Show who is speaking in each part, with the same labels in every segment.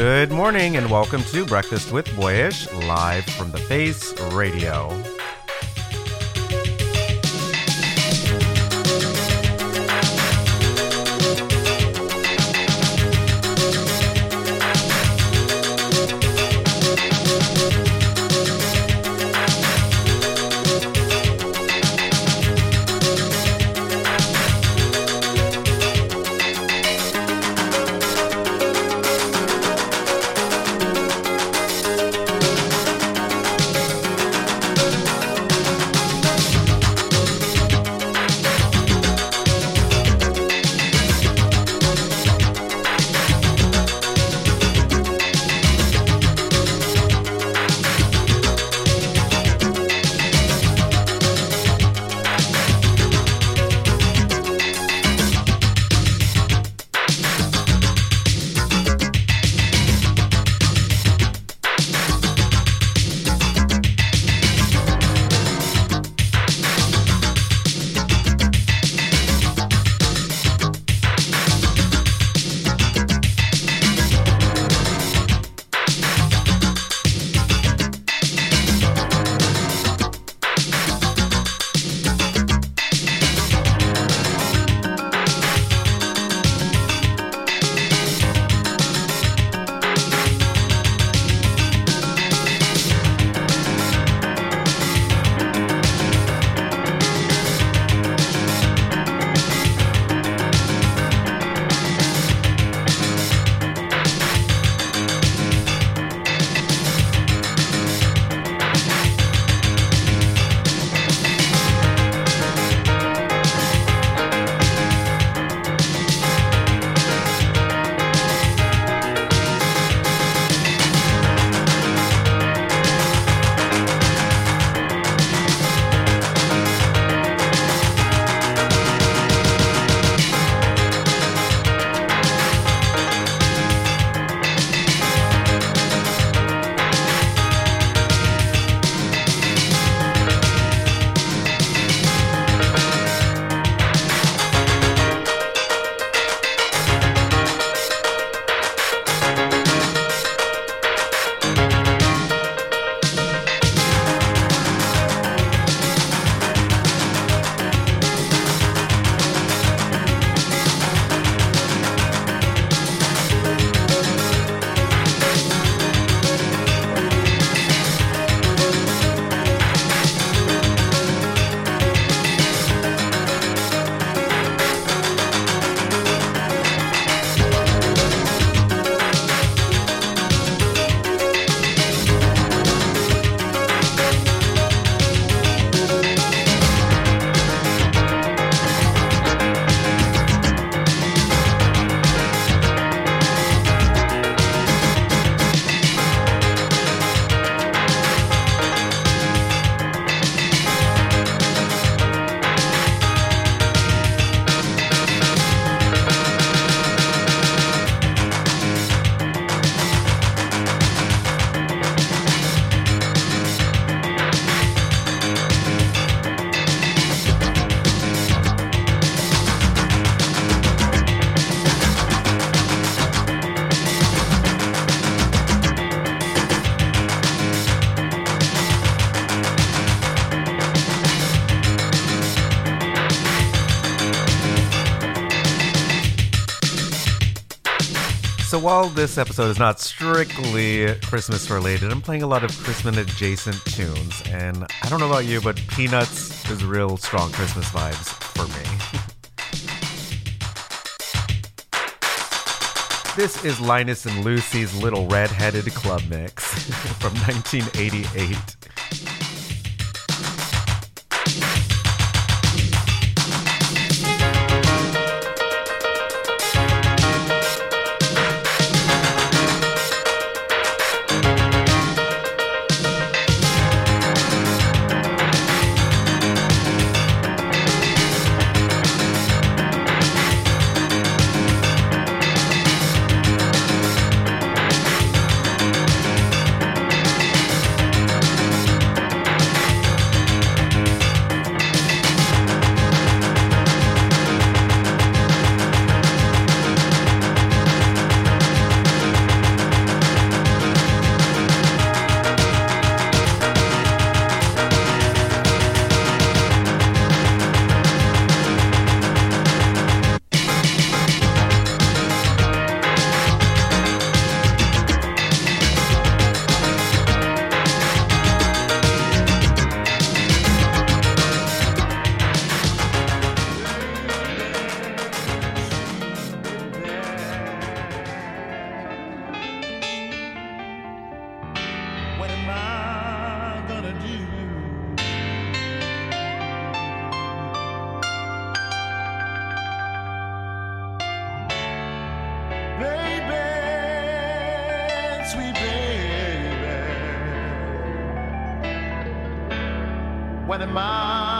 Speaker 1: Good morning and welcome to Breakfast with Boyyyish, live from the Face Radio.
Speaker 2: While this episode is not strictly Christmas related, I'm playing a lot of Christmas adjacent tunes. And I don't know about you, but Peanuts is real strong Christmas vibes for me. This is Linus and Lucy's Little Red-Headed Club Mix from 1988.
Speaker 3: What am I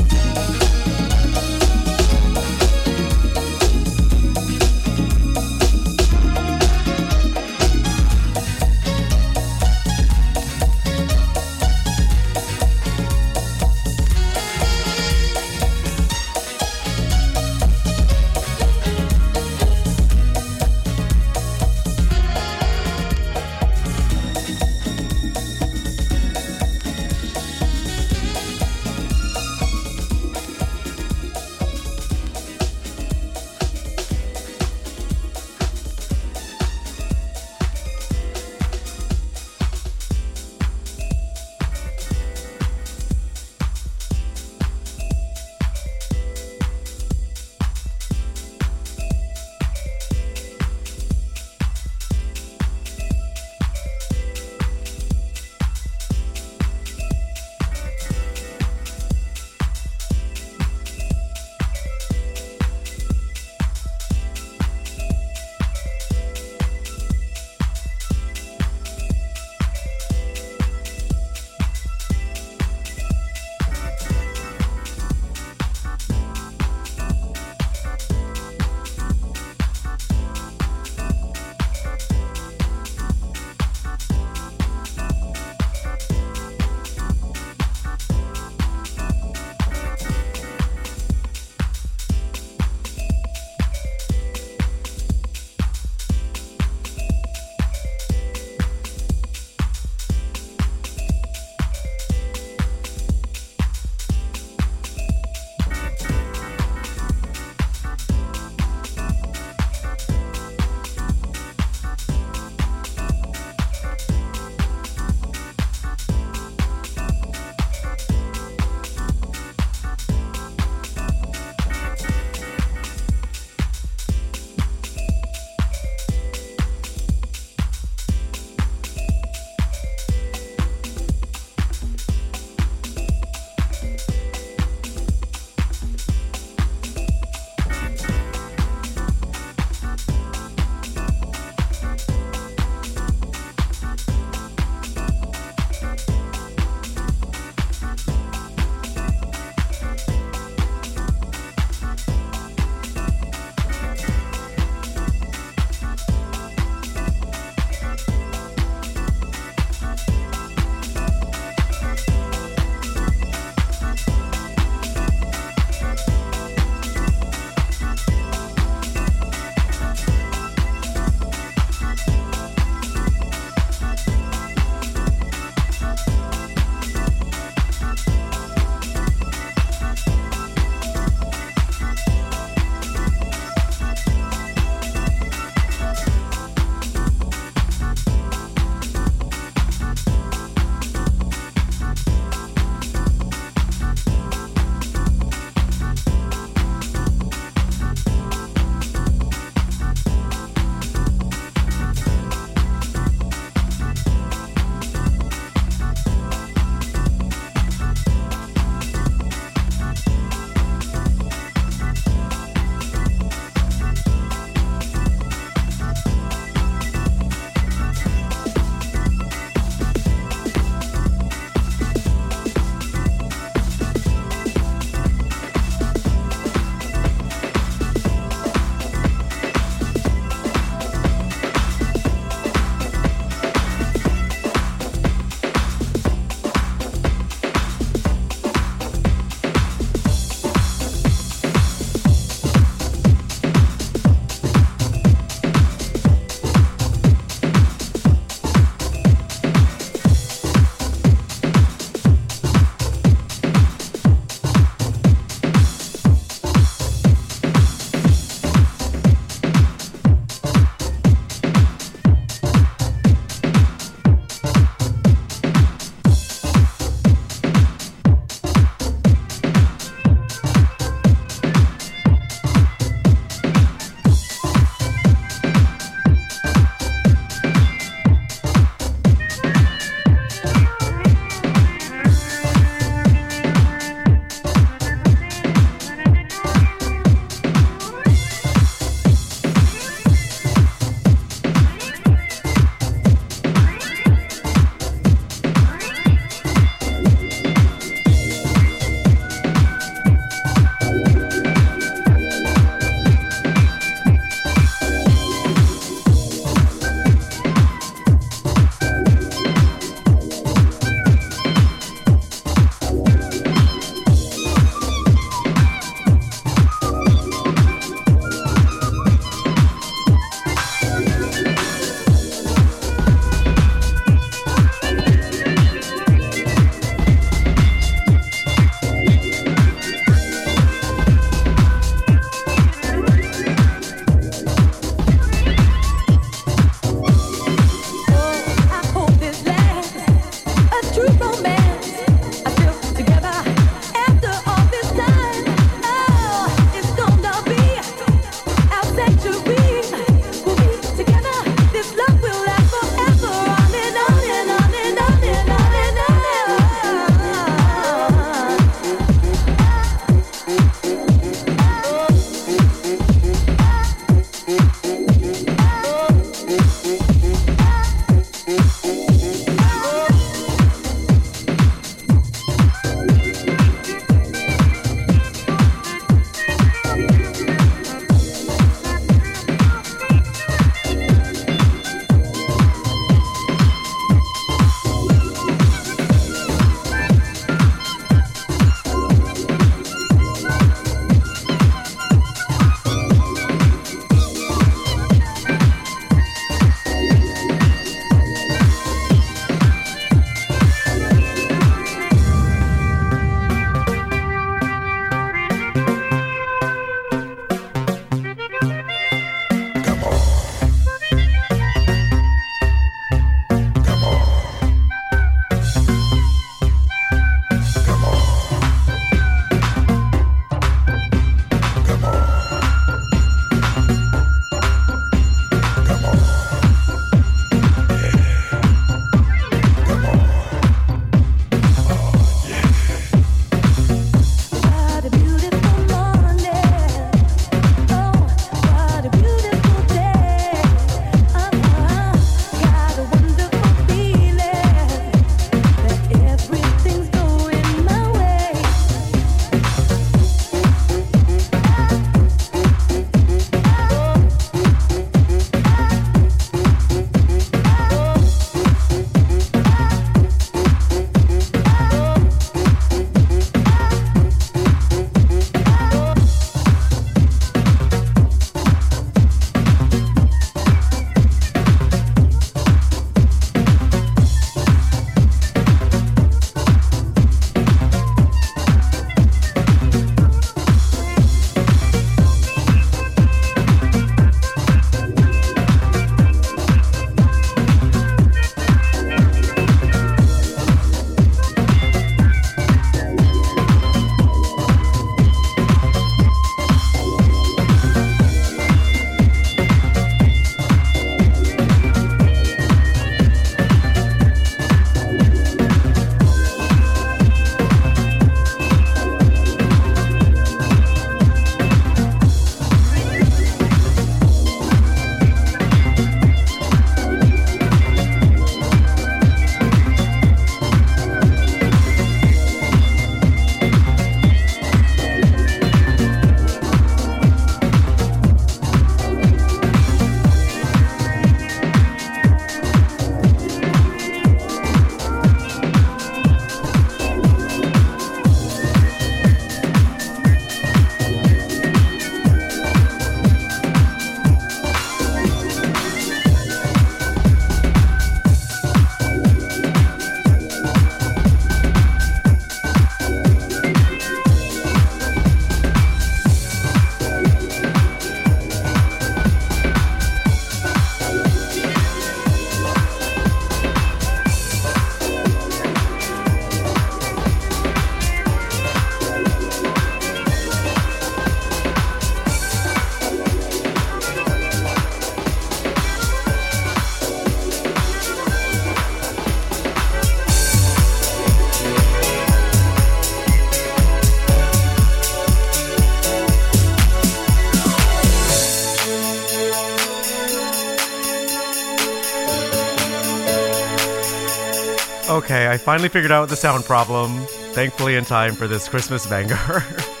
Speaker 2: Okay, I finally figured out the sound problem. Thankfully, in time for this Christmas banger.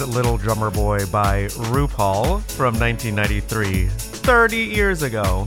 Speaker 2: is Little Drummer Boy by RuPaul from 1993, 30 years ago.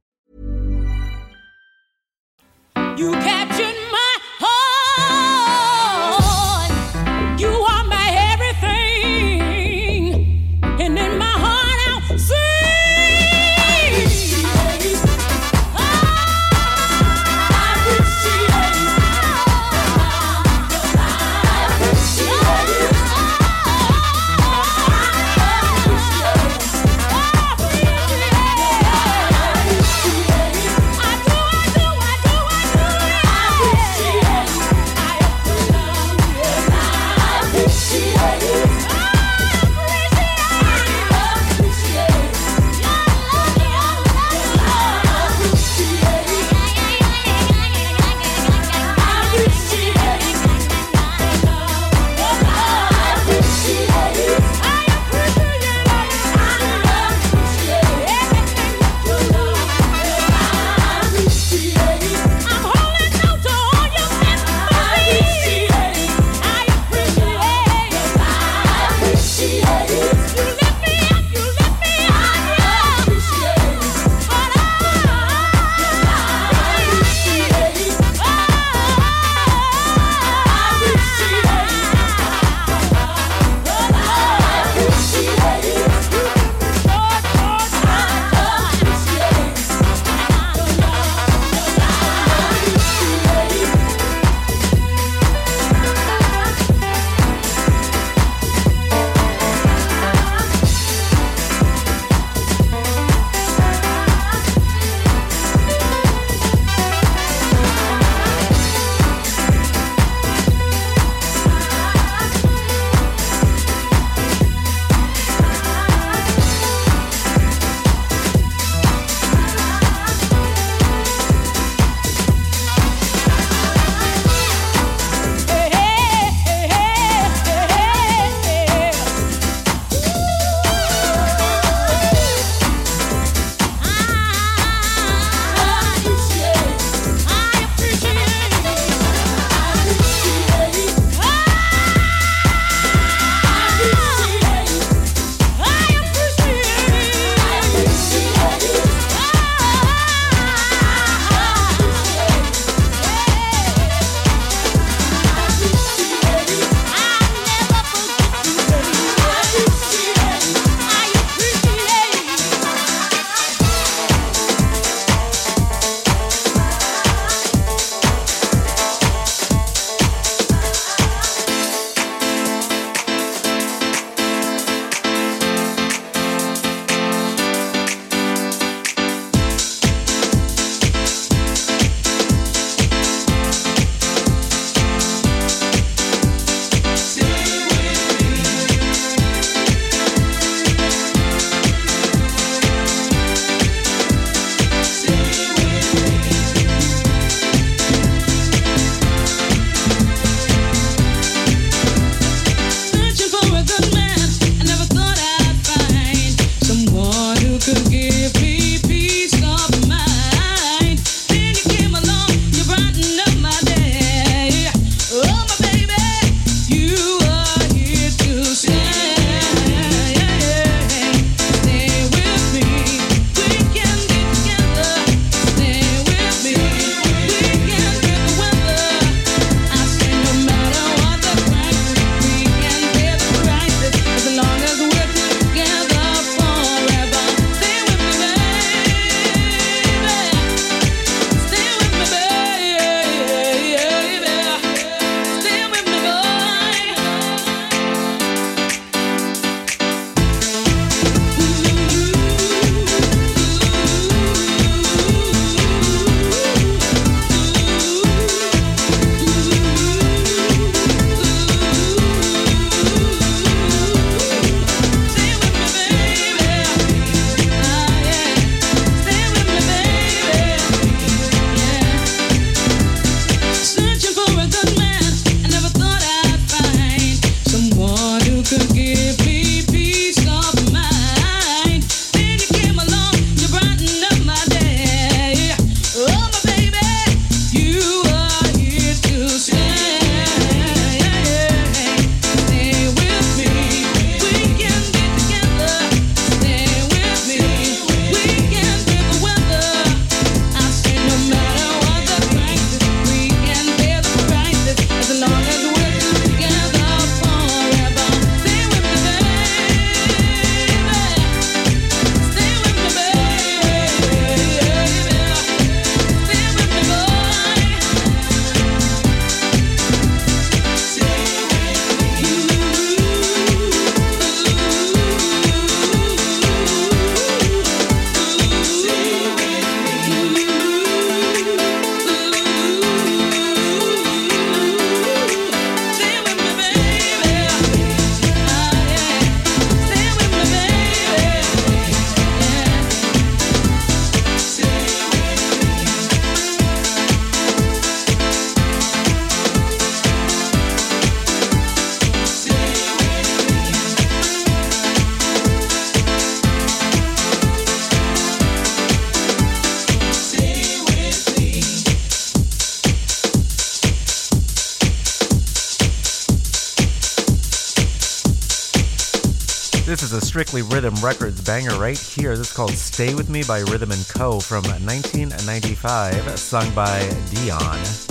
Speaker 4: You captured
Speaker 2: Strictly Rhythm Records banger right here. This is called Stay With Me by Rhythm & Co. from 1995, sung by Dion.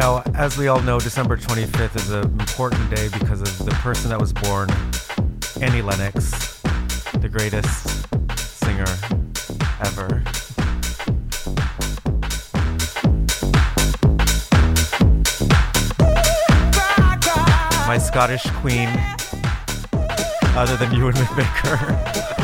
Speaker 1: Now, as we all know, December 25th is an important day because of the person that was born, Annie Lennox, the greatest singer ever. My Scottish queen, other than Ewan McVicker. This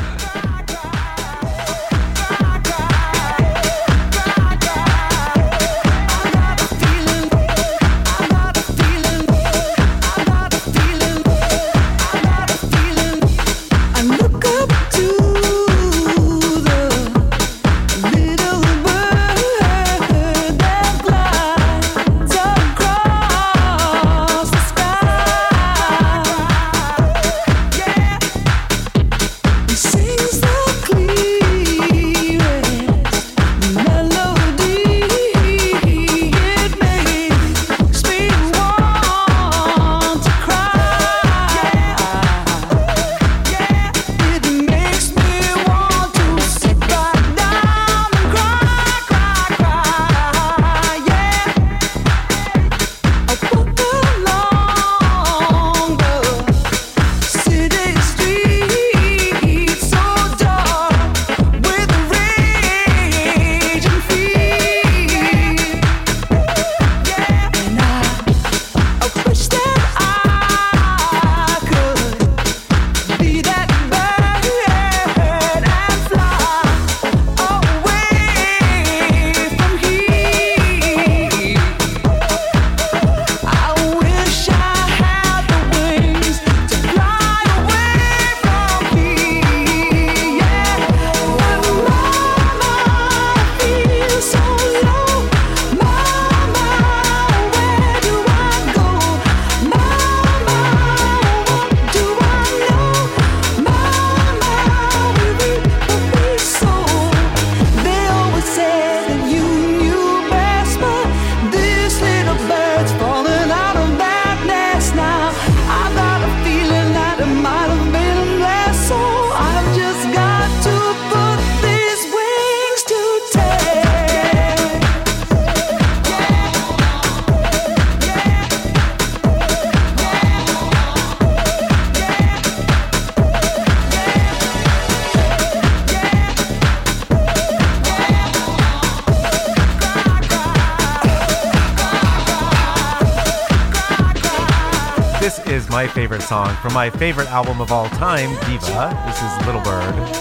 Speaker 1: favorite song from my favorite album of all time, Diva. This is Little Bird.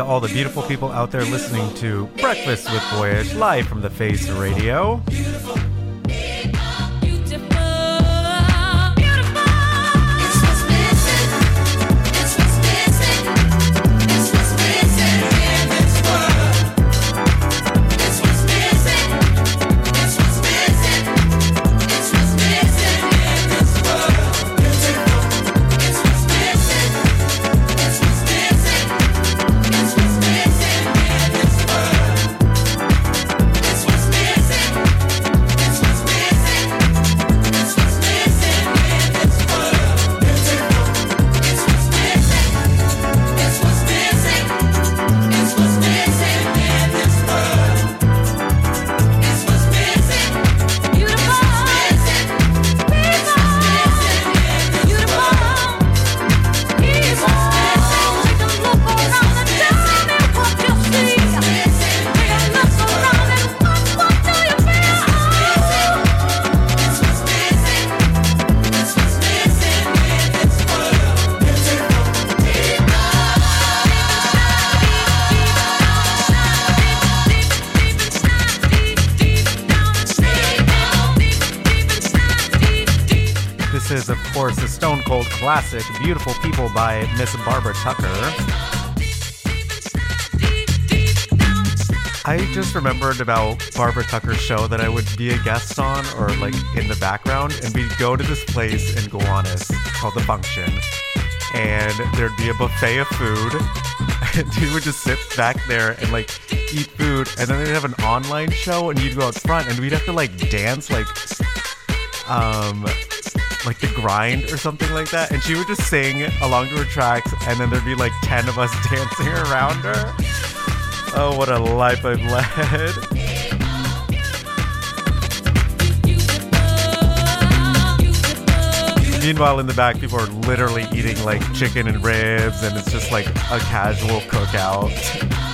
Speaker 2: To
Speaker 1: all the beautiful people out there listening to Breakfast with Boyyyish live from the Face Radio. Classic, Beautiful People by Miss Barbara Tucker. I just remembered about Barbara Tucker's show that I would be a guest on or like in the background, and we'd go to this place in Gowanus called The Function, and there'd be a buffet of food. And we would just sit back there and like eat food, and then they'd have an online show, and you'd go out front, and we'd have to like dance like um like the grind or something like that and she would just sing along to her tracks and then there'd be like 10 of us dancing around her. Oh what a life i've led. Meanwhile in the back people are literally eating like chicken and ribs and it's just like a casual cookout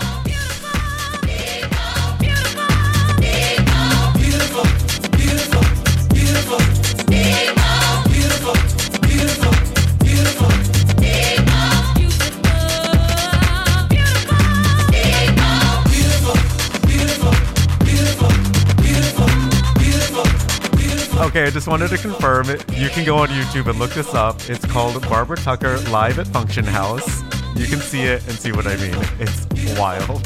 Speaker 1: Okay, I just wanted to confirm it. You can go on YouTube and look this up. It's called Barbara Tucker Live at Function House. You can see it and see what I mean. It's wild.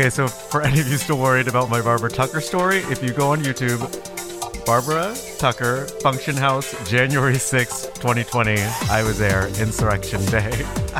Speaker 2: Okay, so for any of you still worried about my Barbara Tucker story, if you go on YouTube, Barbara Tucker, Function House, January 6, 2020, I was there, Insurrection Day.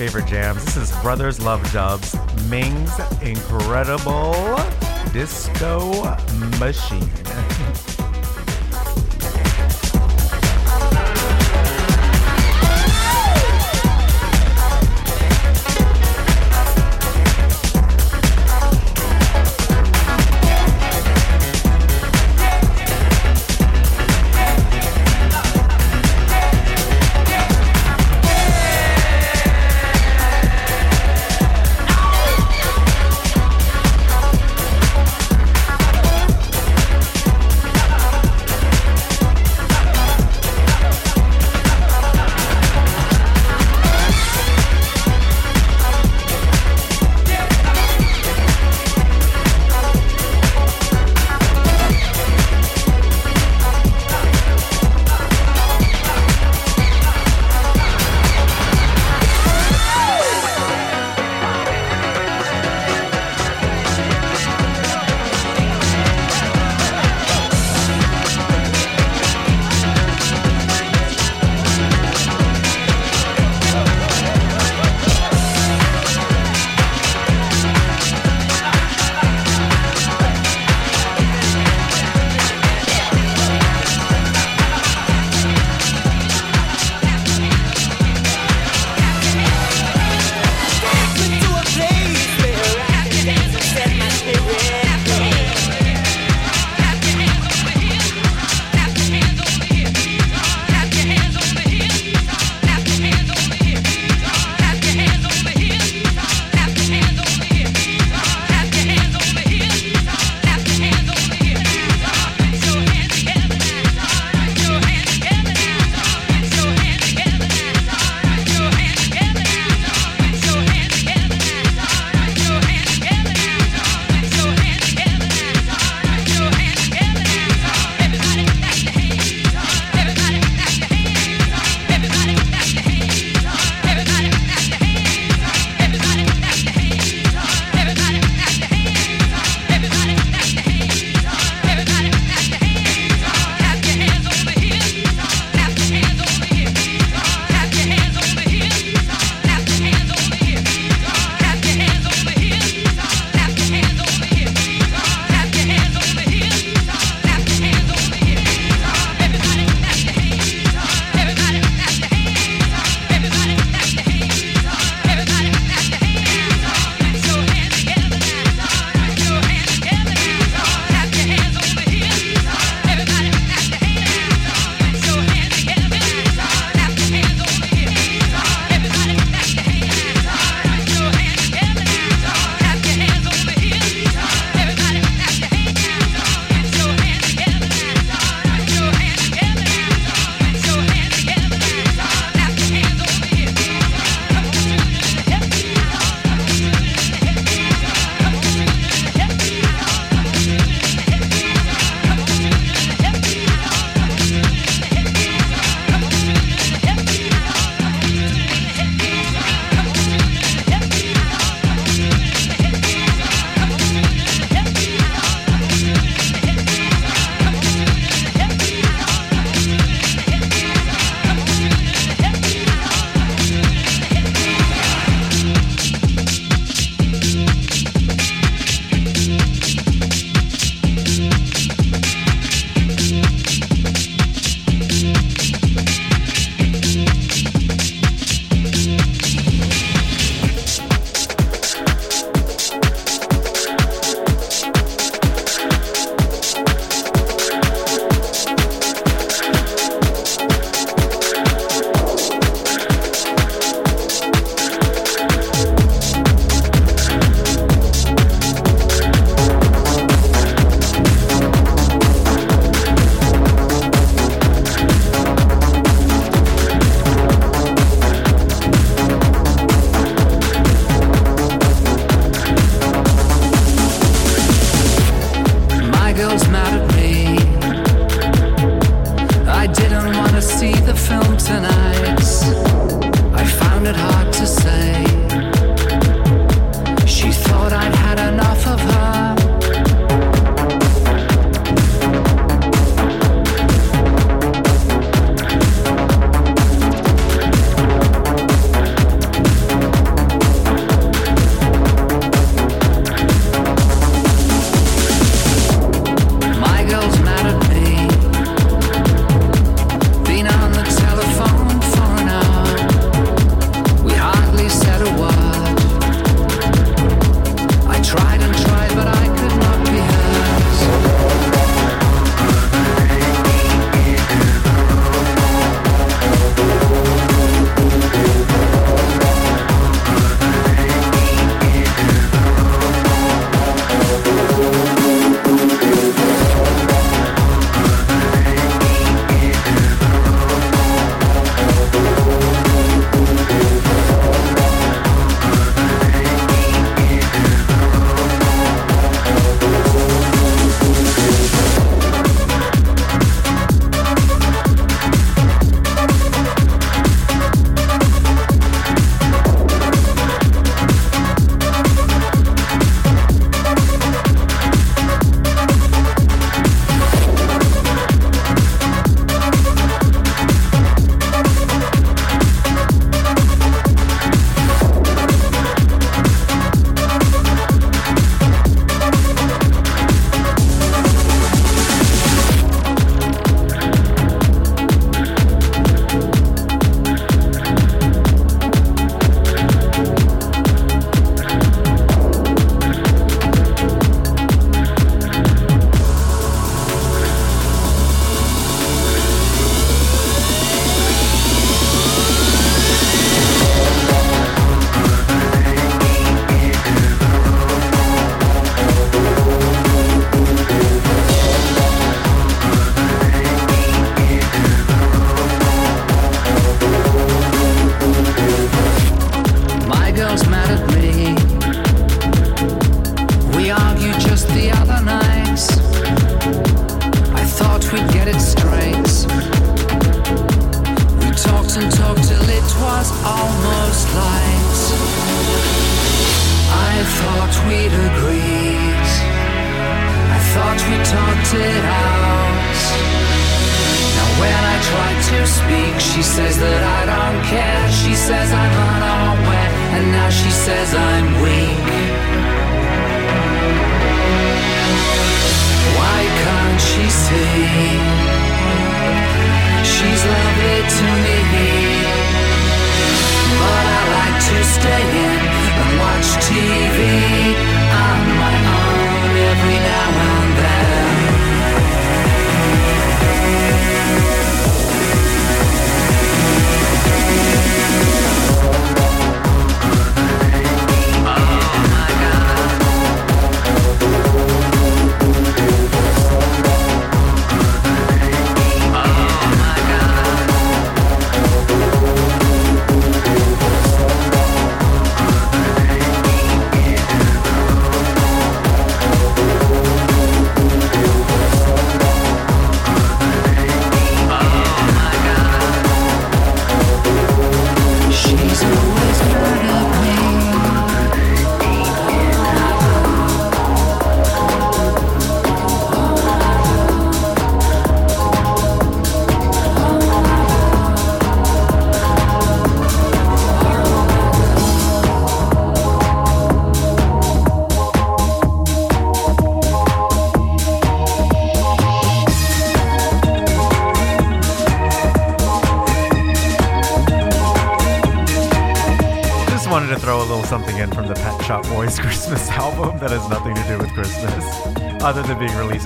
Speaker 2: favorite jams. This is Brothers Love Dubs, Ming's Incredible Disco Machine.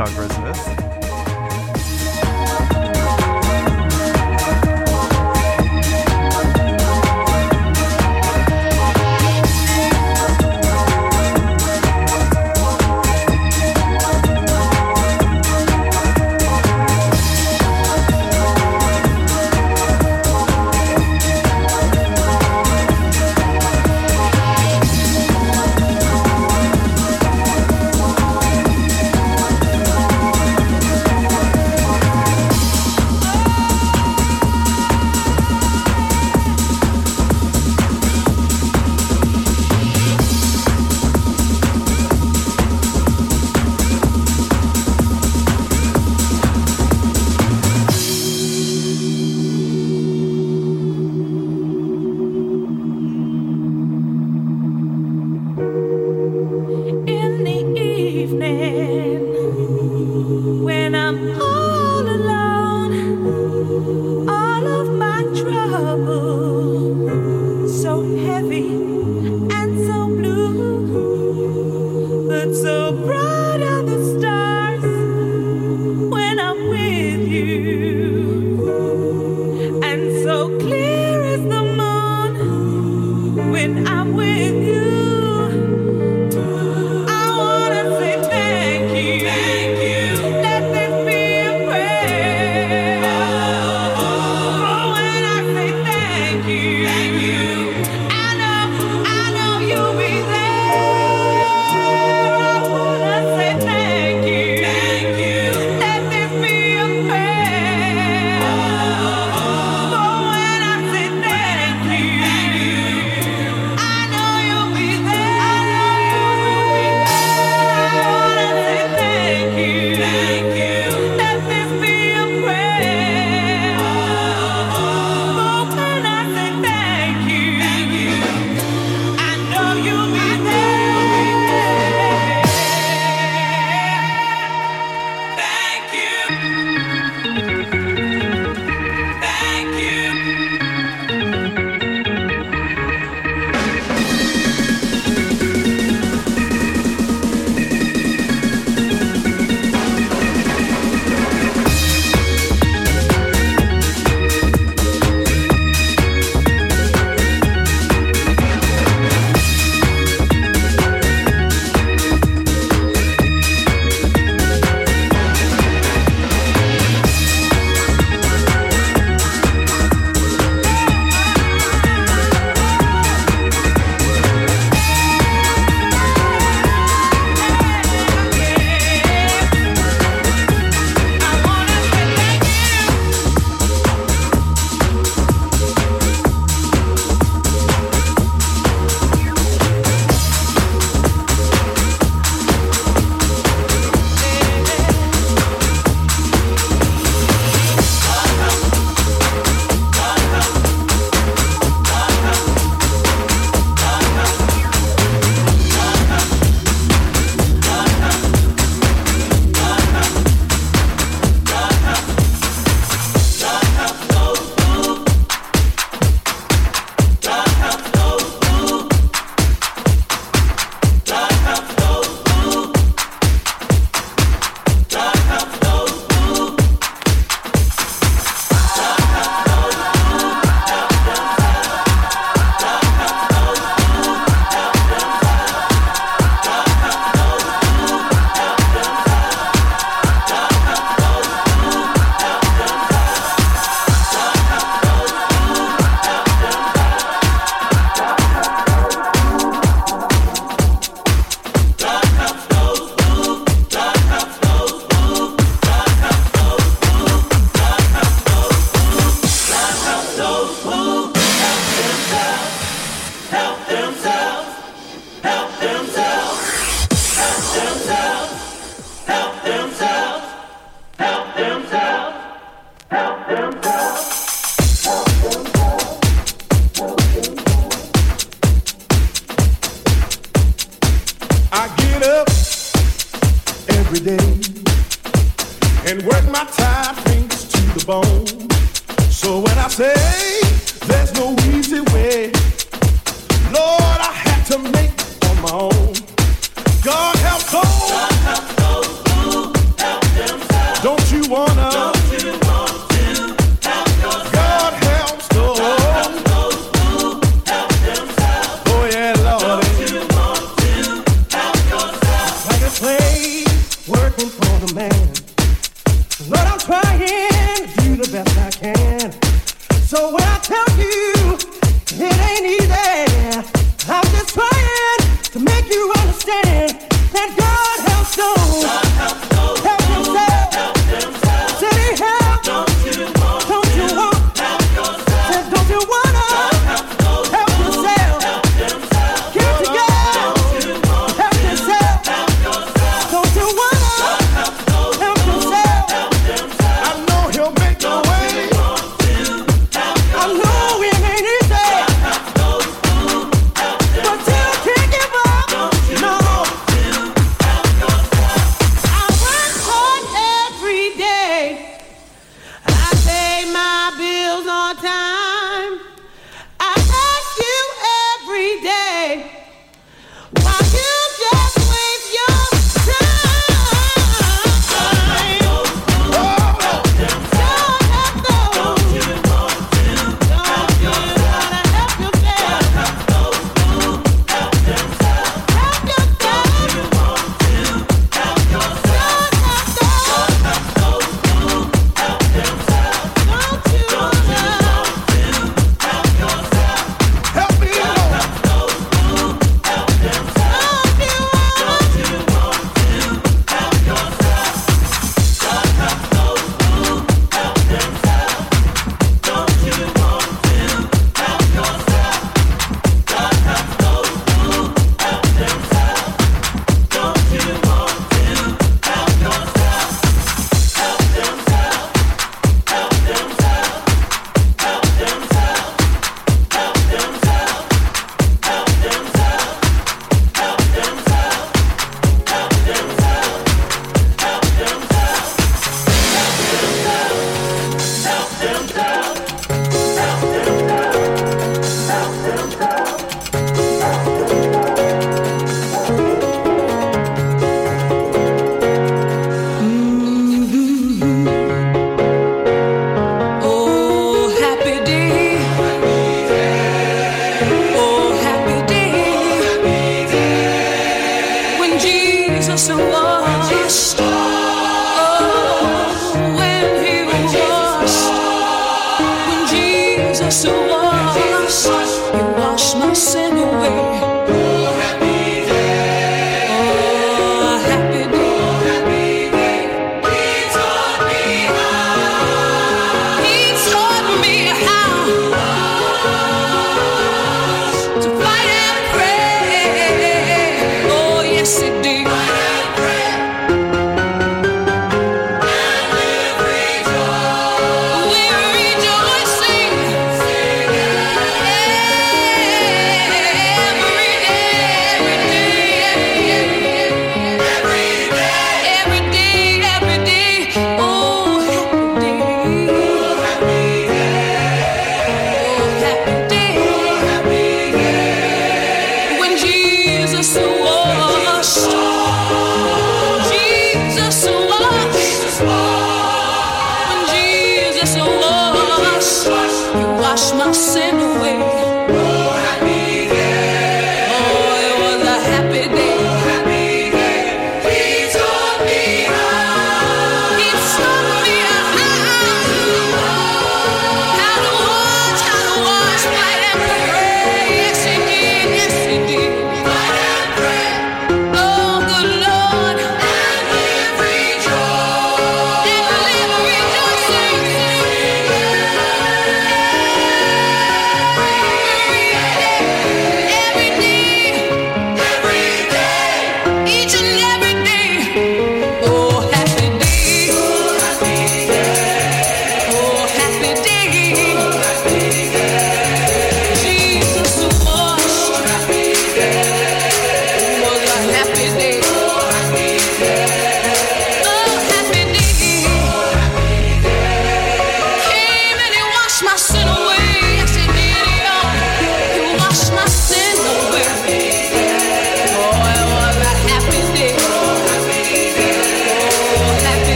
Speaker 2: On
Speaker 1: Christmas.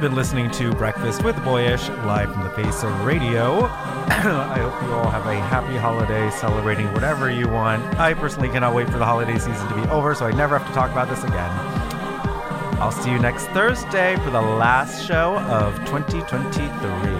Speaker 1: Have been listening to Breakfast with Boyyyish live from the face of radio. I hope you all have a happy holiday celebrating whatever you want. I personally cannot wait for the holiday season to be over so I never have to talk about this again. I'll see you next Thursday for the last show of 2023.